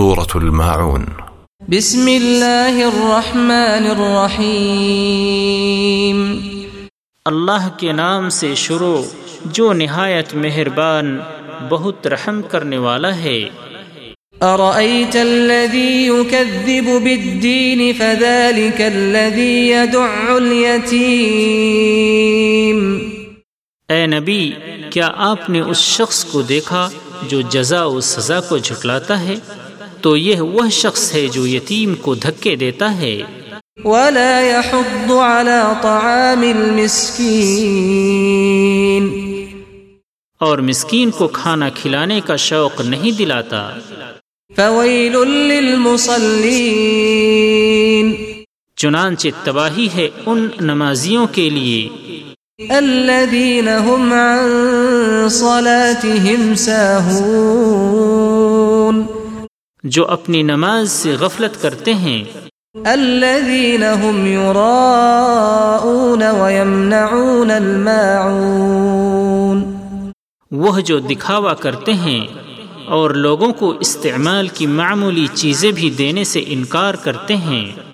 سورة الماعون. بسم الله الرحمن الرحيم اللہ کے نام سے شروع جو نہایت مہربان بہت رحم کرنے والا ہے۔ أرأيت الذي يكذب بالدين فذلك الذي يدع اليتيم اے نبی کیا آپ نے اس شخص کو دیکھا جو جزا و سزا کو جھٹلاتا ہے؟ تو یہ وہ شخص ہے جو یتیم کو دھکے دیتا ہے۔ ولا يحض على طعام المسكين۔ اور مسکین کو کھانا کھلانے کا شوق نہیں دلاتا۔ فويل للمصلين۔ چنانچہ تباہی ہے ان نمازیوں کے لیے۔ الذين هم عن صلاتهم ساهون۔ جو اپنی نماز سے غفلت کرتے ہیں۔ الذين هم يراءون ويمنعون الماعون۔ وہ جو دکھاوا کرتے ہیں اور لوگوں کو استعمال کی معمولی چیزیں بھی دینے سے انکار کرتے ہیں۔